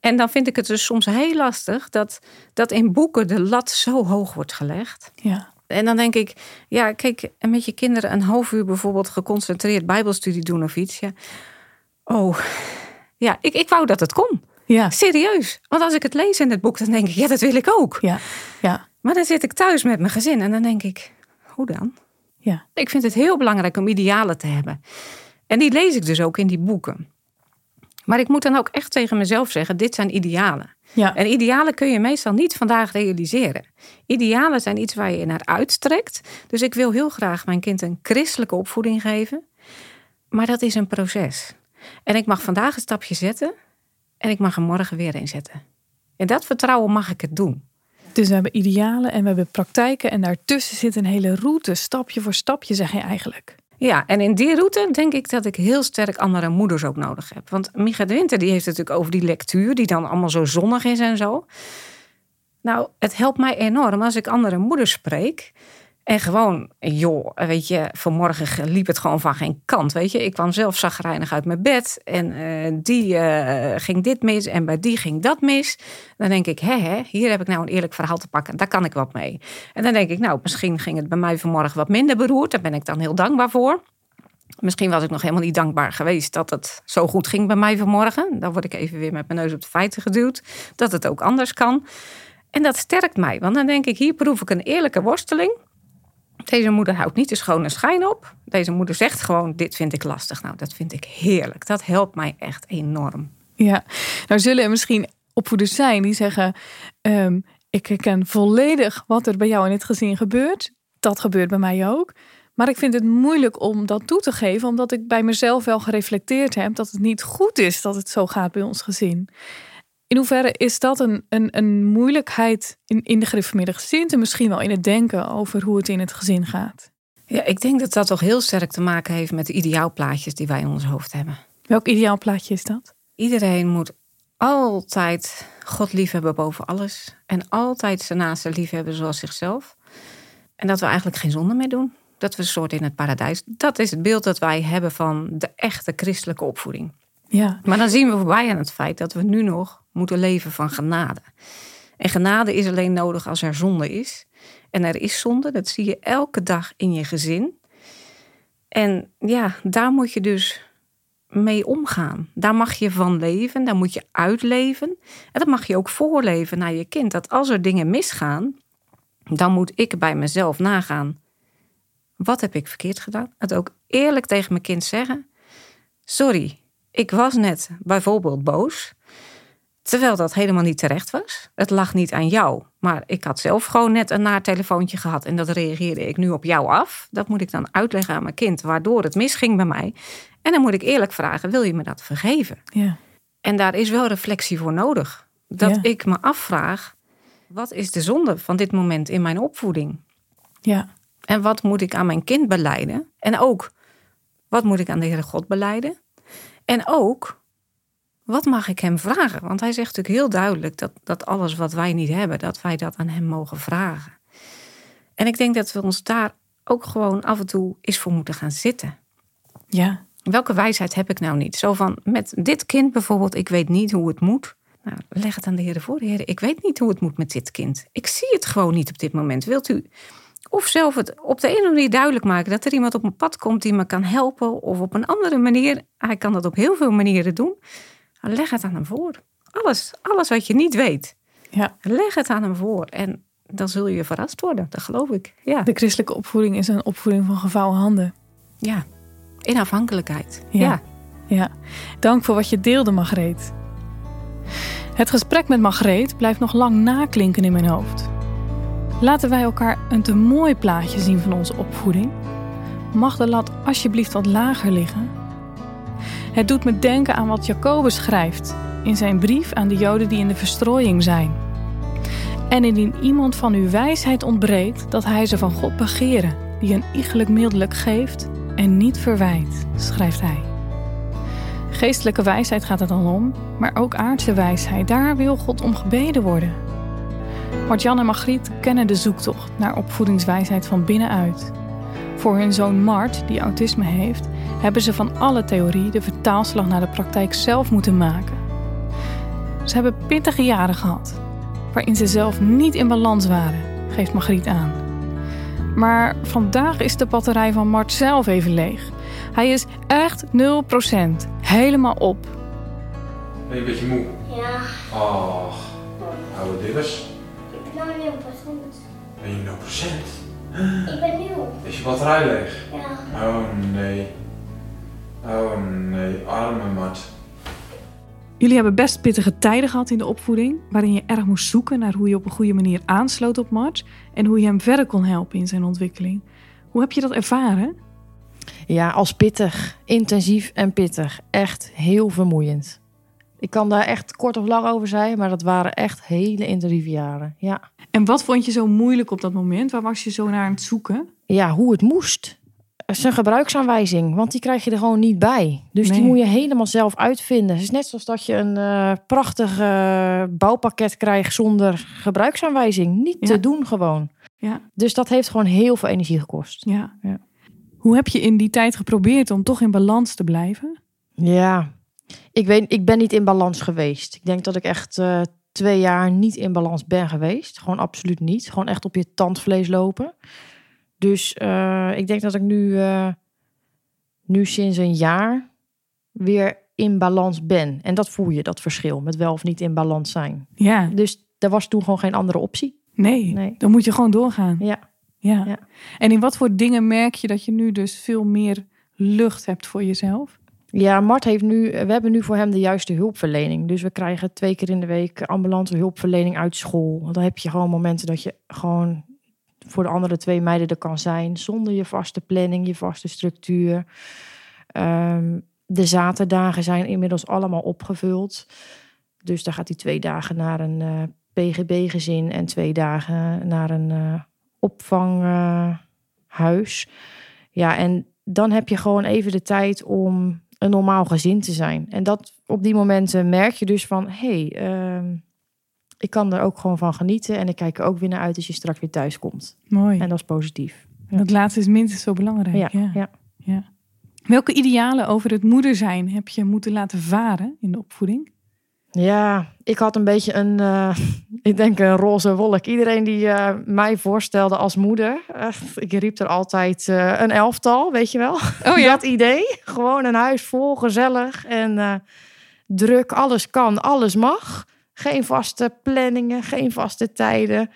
En dan vind ik het dus soms heel lastig dat, dat in boeken de lat zo hoog wordt gelegd. ja. En dan denk ik, ja, kijk, en met je kinderen een half uur bijvoorbeeld geconcentreerd bijbelstudie doen of iets. Ja. Oh, ja, ik, ik wou dat het kon. Ja, Serieus. Want als ik het lees in het boek, dan denk ik, ja, dat wil ik ook. ja, ja, Maar dan zit ik thuis met mijn gezin en dan denk ik, hoe dan? Ja. Ik vind het heel belangrijk om idealen te hebben. En die lees ik dus ook in die boeken. Maar ik moet dan ook echt tegen mezelf zeggen: dit zijn idealen. ja. En idealen kun je meestal niet vandaag realiseren. Idealen zijn iets waar je naar uitstrekt. Dus ik wil heel graag mijn kind een christelijke opvoeding geven. Maar dat is een proces. En ik mag vandaag een stapje zetten. En ik mag er morgen weer in zetten. En dat vertrouwen mag ik het doen. Dus we hebben idealen en we hebben praktijken. En daartussen zit een hele route, stapje voor stapje, zeg je eigenlijk. Ja, en in die route denk ik dat ik heel sterk andere moeders ook nodig heb. Want Micha de Winter die heeft het natuurlijk over die lectuur, die dan allemaal zo zonnig is en zo. Nou, het helpt mij enorm als ik andere moeders spreek. En gewoon, joh, weet je, vanmorgen liep het gewoon van geen kant. Weet je, ik kwam zelf zagrijnig uit mijn bed. En eh, die eh, ging dit mis en bij die ging dat mis. Dan denk ik, hè, hè, hier heb ik nou een eerlijk verhaal te pakken. Daar kan ik wat mee. En dan denk ik, nou, misschien ging het bij mij vanmorgen wat minder beroerd. Daar ben ik dan heel dankbaar voor. Misschien was ik nog helemaal niet dankbaar geweest dat het zo goed ging bij mij vanmorgen. Dan word ik even weer met mijn neus op de feiten geduwd. Dat het ook anders kan. En dat sterkt mij, want dan denk ik, hier proef ik een eerlijke worsteling. Deze moeder houdt niet de schone schijn op. Deze moeder zegt gewoon, dit vind ik lastig. Nou, dat vind ik heerlijk. Dat helpt mij echt enorm. Ja, nou zullen er misschien opvoeders zijn die zeggen: ehm, Ik herken volledig wat er bij jou in het gezin gebeurt. Dat gebeurt bij mij ook. Maar ik vind het moeilijk om dat toe te geven, omdat ik bij mezelf wel gereflecteerd heb dat het niet goed is dat het zo gaat bij ons gezin. In hoeverre is dat een, een, een moeilijkheid in, in de gereformeerde gezin en misschien wel in het denken over hoe het in het gezin gaat? Ja, ik denk dat dat toch heel sterk te maken heeft met de ideaalplaatjes die wij in ons hoofd hebben. Welk ideaal plaatje is dat? Iedereen moet altijd God liefhebben boven alles. En altijd zijn naaste liefhebben zoals zichzelf. En dat we eigenlijk geen zonde meer doen. Dat we een soort in het paradijs. Dat is het beeld dat wij hebben van de echte christelijke opvoeding. Ja, Maar dan zien we voorbij aan het feit dat we nu nog moeten leven van genade. En genade is alleen nodig als er zonde is. En er is zonde, dat zie je elke dag in je gezin. En ja, daar moet je dus mee omgaan. Daar mag je van leven, daar moet je uitleven. En dat mag je ook voorleven naar je kind. Dat als er dingen misgaan, dan moet ik bij mezelf nagaan. Wat heb ik verkeerd gedaan? Het ook eerlijk tegen mijn kind zeggen. Sorry, ik was net bijvoorbeeld boos. Terwijl dat helemaal niet terecht was. Het lag niet aan jou. Maar ik had zelf gewoon net een naartelefoontje gehad. En dat reageerde ik nu op jou af. Dat moet ik dan uitleggen aan mijn kind. Waardoor het misging bij mij. En dan moet ik eerlijk vragen, wil je me dat vergeven? Ja. En daar is wel reflectie voor nodig. Dat Ja. ik me afvraag, wat is de zonde van dit moment in mijn opvoeding? Ja. En wat moet ik aan mijn kind beleiden? En ook, wat moet ik aan de Heere God beleiden? En ook, wat mag ik hem vragen? Want hij zegt natuurlijk heel duidelijk dat, dat alles wat wij niet hebben, dat wij dat aan hem mogen vragen. En ik denk dat we ons daar ook gewoon af en toe eens voor moeten gaan zitten. Ja. Welke wijsheid heb ik nou niet? Zo van, met dit kind bijvoorbeeld, ik weet niet hoe het moet. Nou, leg het aan de Heer voor. Heer, ik weet niet hoe het moet met dit kind. Ik zie het gewoon niet op dit moment. Wilt u of zelf het op de een of andere manier duidelijk maken... dat er iemand op mijn pad komt die me kan helpen... of op een andere manier. Hij kan dat op heel veel manieren doen. Leg het aan hem voor. Alles, alles wat je niet weet. Ja. Leg het aan hem voor. En dan zul je verrast worden. Dat geloof ik. Ja, De christelijke opvoeding is een opvoeding van gevouwen handen. ja. in afhankelijkheid. Ja. ja. Ja, dank voor wat je deelde, Margreet. Het gesprek met Margreet blijft nog lang naklinken in mijn hoofd. Laten wij elkaar een te mooi plaatje zien van onze opvoeding. Mag de lat alsjeblieft wat lager liggen? Het doet me denken aan wat Jacobus schrijft in zijn brief aan de Joden die in de verstrooiing zijn. En indien iemand van uw wijsheid ontbreekt, dat hij ze van God begeren, die een iegelijk middelijk geeft en niet verwijt, schrijft hij. Geestelijke wijsheid gaat het dan om, maar ook aardse wijsheid. Daar wil God om gebeden worden. Martjan en Margriet kennen de zoektocht naar opvoedingswijsheid van binnenuit. Voor hun zoon Mart, die autisme heeft, hebben ze van alle theorie de vertaalslag naar de praktijk zelf moeten maken. Ze hebben pittige jaren gehad, waarin ze zelf niet in balans waren, geeft Margriet aan. Maar vandaag is de batterij van Mart zelf even leeg. Hij is echt 0%. Helemaal op. Ben je een beetje moe? Ja, Ach, oude dibbers. ik ben nou nieuw begonnen. Ben je 0%? Ik ben nieuw. Is je batterij leeg? Ja, Oh nee. Oh nee, arme Mart. Jullie hebben best pittige tijden gehad in de opvoeding, waarin je erg moest zoeken naar hoe je op een goede manier aansloot op Mart en hoe je hem verder kon helpen in zijn ontwikkeling. Hoe heb je dat ervaren? Ja, als pittig. Intensief en pittig. Echt heel vermoeiend. Ik kan daar echt kort of lang over zijn, maar dat waren echt hele intensieve jaren. Ja, En wat vond je zo moeilijk op dat moment? Waar was je zo naar aan het zoeken? ja hoe het moest. Zijn gebruiksaanwijzing, want die krijg je er gewoon niet bij. Dus Nee. die moet je helemaal zelf uitvinden. Het is net zoals dat je een eh, prachtig eh, bouwpakket krijgt zonder gebruiksaanwijzing. Niet Ja. te doen gewoon. Ja. Dus dat heeft gewoon heel veel energie gekost. Ja. Ja. Hoe heb je in die tijd geprobeerd om toch in balans te blijven? Ja, ik, weet, ik ben niet in balans geweest. Ik denk dat ik echt eh, twee jaar niet in balans ben geweest. Gewoon absoluut niet. Gewoon echt op je tandvlees lopen. Dus eh, ik denk dat ik nu, eh, nu sinds een jaar weer in balans ben. En dat voel je, dat verschil met wel of niet in balans zijn. Ja, Dus er was toen gewoon geen andere optie. nee. Nee. Dan moet je gewoon doorgaan. Ja. Ja. Ja. En in wat voor dingen merk je dat je nu dus veel meer lucht hebt voor jezelf? Ja, Mart heeft nu, we hebben nu voor hem de juiste hulpverlening. Dus we krijgen twee keer in de week ambulante hulpverlening uit school. Dan heb je gewoon momenten dat je gewoon voor de andere twee meiden er kan zijn. Zonder je vaste planning, je vaste structuur. Ehm, de zaterdagen zijn inmiddels allemaal opgevuld. Dus dan gaat hij twee dagen naar een eh, PGB-gezin en twee dagen naar een eh, opvanghuis. ja, en dan heb je gewoon even de tijd om een normaal gezin te zijn. En dat op die momenten merk je dus van... hé, hey, ehm, ik kan er ook gewoon van genieten... en ik kijk er ook weer naar uit als je straks weer thuis komt. Mooi. En dat is positief. Dat laatste is minstens zo belangrijk. Ja, Ja. ja. Ja. Welke idealen over het moeder zijn heb je moeten laten varen in de opvoeding? Ja, ik had een beetje een, eh, ik denk een roze wolk. Iedereen die eh, mij voorstelde als moeder, echt, ik riep er altijd eh, een elftal, weet je wel? Oh ja. Dat idee. Gewoon een huis vol, gezellig en eh, druk. Alles kan, alles mag. Geen vaste planningen, geen vaste tijden.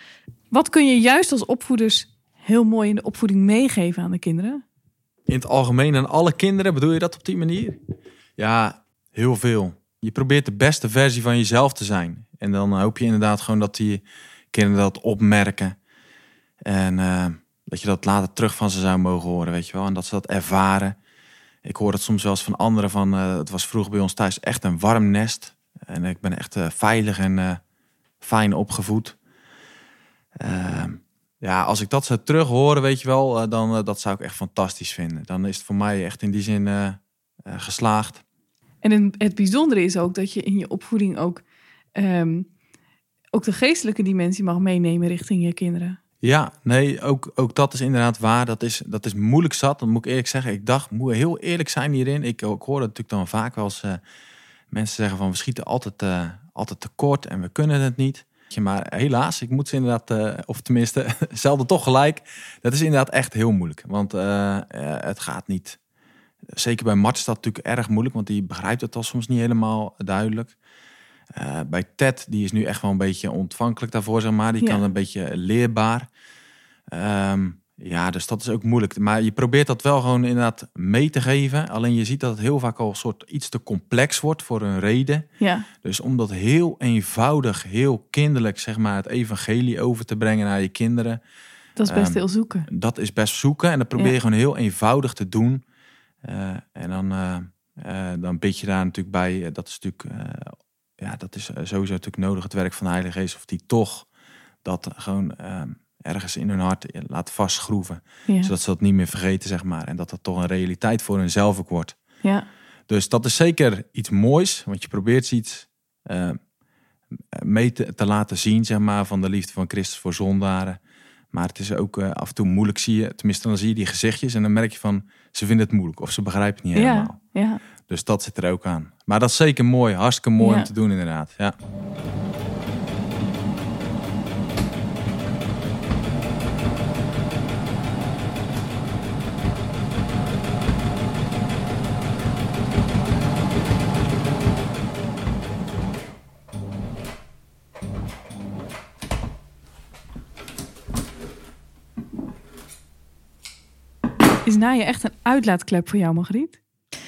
Wat kun je juist als opvoeders heel mooi in de opvoeding meegeven aan de kinderen? In het algemeen aan alle kinderen, bedoel je dat op die manier? Ja, heel veel. je probeert de beste versie van jezelf te zijn. En dan hoop je inderdaad gewoon dat die kinderen dat opmerken. En eh, dat je dat later terug van ze zou mogen horen, weet je wel. En dat ze dat ervaren. Ik hoor het soms wel eens van anderen van... eh, het was vroeger bij ons thuis echt een warm nest. En ik ben echt eh, veilig en eh, fijn opgevoed. Ehm, ja, als ik dat zou terug horen, weet je wel... eh, dan dat zou ik echt fantastisch vinden. Dan is het voor mij echt in die zin geslaagd. En het- bijzondere is ook dat je in je opvoeding ook, ehm, ook de geestelijke dimensie mag meenemen richting je kinderen. Ja, nee, ook, ook dat is inderdaad waar. Dat is, dat is moeilijk zat. Dat moet ik eerlijk zeggen. Ik dacht, moet heel eerlijk zijn hierin. Ik, ik hoor dat natuurlijk dan vaak wel eens eh, mensen zeggen van we schieten altijd, eh, altijd tekort en we kunnen het niet. Maar helaas, ik moet ze inderdaad, eh, of tenminste, zelden toch gelijk. Dat is inderdaad echt heel moeilijk. Want eh, het gaat niet. Zeker bij Mart is dat natuurlijk erg moeilijk, want die begrijpt het al soms niet helemaal duidelijk. Bij Ted, die is nu echt wel een beetje ontvankelijk daarvoor, zeg maar. Die Ja. kan een beetje leerbaar. Ehm, ja, dus dat is ook moeilijk. Maar je probeert dat wel gewoon inderdaad mee te geven. Alleen je ziet dat het heel vaak al een soort iets te complex wordt voor een reden. Ja, Dus om dat heel eenvoudig, heel kinderlijk, zeg maar, het evangelie over te brengen naar je kinderen. dat is best Ehm, heel zoeken. Dat is best zoeken. En dat probeer Ja. je gewoon heel eenvoudig te doen. Eh, en dan, eh, dan bid je daar natuurlijk bij. dat is natuurlijk, ja, dat is sowieso natuurlijk nodig, het werk van de Heilige Geest. Of die toch dat gewoon eh, ergens in hun hart eh, laat vastschroeven. Ja. Zodat ze dat niet meer vergeten, zeg maar. En dat dat toch een realiteit voor hunzelf ook wordt. ja. Dus dat is zeker iets moois, want je probeert ze iets eh, mee te, te laten zien, zeg maar, van de liefde van Christus voor zondaren. Maar het is ook eh, af en toe moeilijk, zie je. Tenminste, dan zie je die gezichtjes en dan merk je van, ze vinden het moeilijk of ze begrijpen het niet helemaal. Ja, ja. Dus dat zit er ook aan. Maar dat is zeker mooi, hartstikke mooi Ja. om te doen inderdaad. Ja. Is naaien echt een uitlaatklep voor jou, Margriet?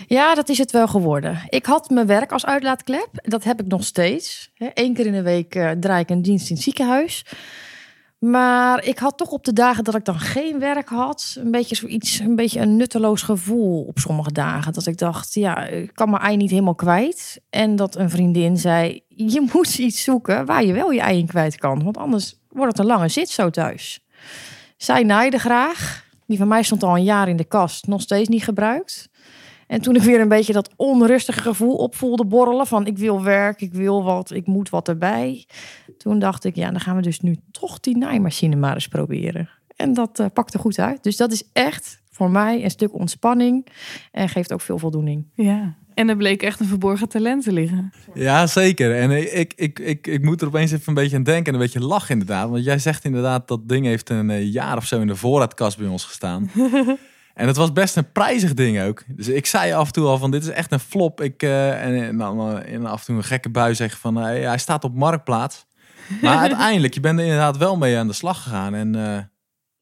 Ja, dat is het wel geworden. Ik had mijn werk als uitlaatklep. Dat heb ik nog steeds. Eén keer in de week eh, draai ik een dienst in het ziekenhuis. Maar ik had toch op de dagen dat ik dan geen werk had, een beetje zoiets, een beetje een nutteloos gevoel op sommige dagen. Dat ik dacht, ja, ik kan mijn ei niet helemaal kwijt. En dat een vriendin zei, je moet iets zoeken waar je wel je ei in kwijt kan. Want anders wordt het een lange zit zo thuis. Zij naaide graag. Die van mij stond al een jaar in de kast, nog steeds niet gebruikt. En toen ik weer een beetje dat onrustige gevoel opvoelde borrelen van ik wil werk, ik wil wat, ik moet wat erbij. Toen dacht ik, ja, dan gaan we dus nu toch die naaimachine maar eens proberen. En dat eh, pakte goed uit. Dus dat is echt voor mij een stuk ontspanning en geeft ook veel voldoening. Ja. En er bleek echt een verborgen talent te liggen. Ja, zeker. En ik, ik, ik, ik moet er opeens even een beetje aan denken en een beetje lachen inderdaad. Want jij zegt inderdaad dat ding heeft een eh, jaar of zo in de voorraadkast bij ons gestaan. en het was best een prijzig ding ook. Dus ik zei af en toe al van dit is echt een flop. Ik, eh, en, en dan eh, en af en toe een gekke bui zeggen van hij staat op marktplaats. Maar uiteindelijk, je bent er inderdaad wel mee aan de slag gegaan. En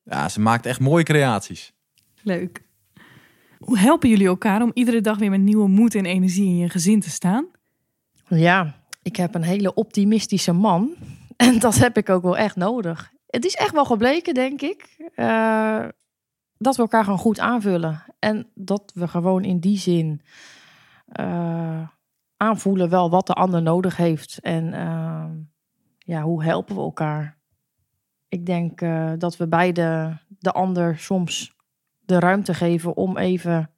ja, ze maakt echt mooie creaties. Leuk. Hoe helpen jullie elkaar om iedere dag weer met nieuwe moed en energie in je gezin te staan? Ja, ik heb een hele optimistische man. En dat heb ik ook wel echt nodig. Het is echt wel gebleken, denk ik, eh, dat we elkaar gewoon goed aanvullen. En dat we gewoon in die zin eh, aanvoelen wel wat de ander nodig heeft. En eh, ja, hoe helpen we elkaar? Ik denk dat we beide de ander soms de ruimte geven om even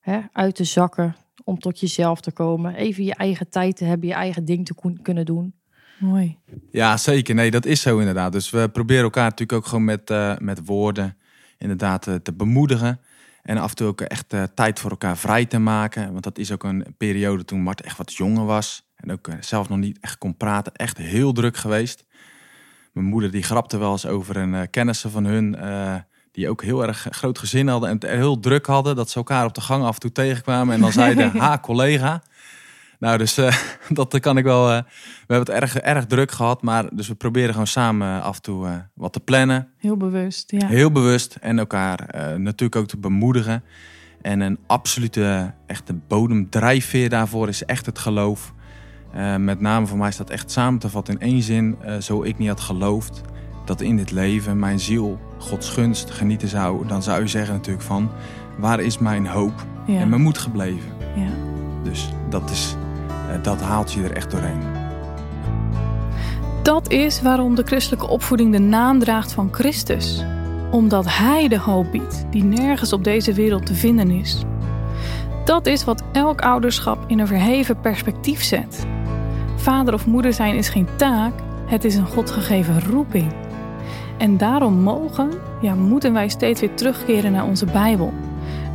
hè, uit te zakken, om tot jezelf te komen. Even je eigen tijd te hebben, je eigen ding te kunnen doen. Mooi. Ja, zeker. Nee, dat is zo inderdaad. Dus we proberen elkaar natuurlijk ook gewoon met, eh, met woorden inderdaad eh, te bemoedigen. En af en toe ook echt eh, tijd voor elkaar vrij te maken. Want dat is ook een periode toen Mart echt wat jonger was. En ook zelf nog niet echt kon praten. Echt heel druk geweest. Mijn moeder die grapte wel eens over een uh, kennissen van hun... eh, die ook heel erg groot gezin hadden en het heel druk hadden. Dat ze elkaar op de gang af en toe tegenkwamen. En dan zeiden, ha, collega. Nou, dus uh, dat kan ik wel. Uh, we hebben het erg, erg druk gehad, maar dus we proberen gewoon samen af en toe uh, wat te plannen. Heel bewust, ja. Heel bewust en elkaar natuurlijk ook te bemoedigen. En een absolute, echte bodemdrijfveer daarvoor is echt het geloof. Eh, met name voor mij staat echt samen te vatten in één zin. eh, zo ik niet had geloofd dat in dit leven mijn ziel Gods gunst genieten zou. Dan zou je zeggen natuurlijk van, waar is mijn hoop Ja. en mijn moed gebleven? Ja. Dus dat, is, eh, dat haalt je er echt doorheen. Dat is waarom de christelijke opvoeding de naam draagt van Christus. Omdat Hij de hoop biedt die nergens op deze wereld te vinden is. Dat is wat elk ouderschap in een verheven perspectief zet. Vader of moeder zijn is geen taak, het is een God gegeven roeping. En daarom mogen, ja moeten wij steeds weer terugkeren naar onze Bijbel,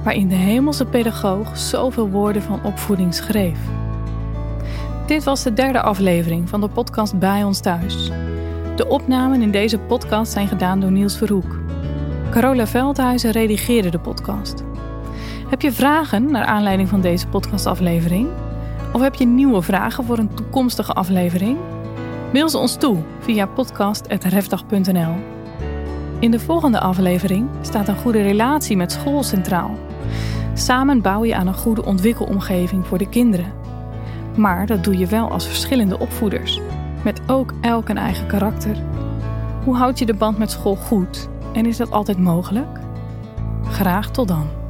waarin de hemelse pedagoog zoveel woorden van opvoeding schreef. Dit was de derde aflevering van de podcast Bij ons thuis. De opnamen in deze podcast zijn gedaan door Niels Verhoek. Carola Veldhuizen redigeerde de podcast. Heb je vragen naar aanleiding van deze podcastaflevering? Of heb je nieuwe vragen voor een toekomstige aflevering? Mail ze ons toe via podcast.refdag.nl. In de volgende aflevering staat een goede relatie met school centraal. Samen bouw je aan een goede ontwikkelomgeving voor de kinderen. Maar dat doe je wel als verschillende opvoeders, met ook elk een eigen karakter. Hoe houd je de band met school goed en is dat altijd mogelijk? Graag tot dan.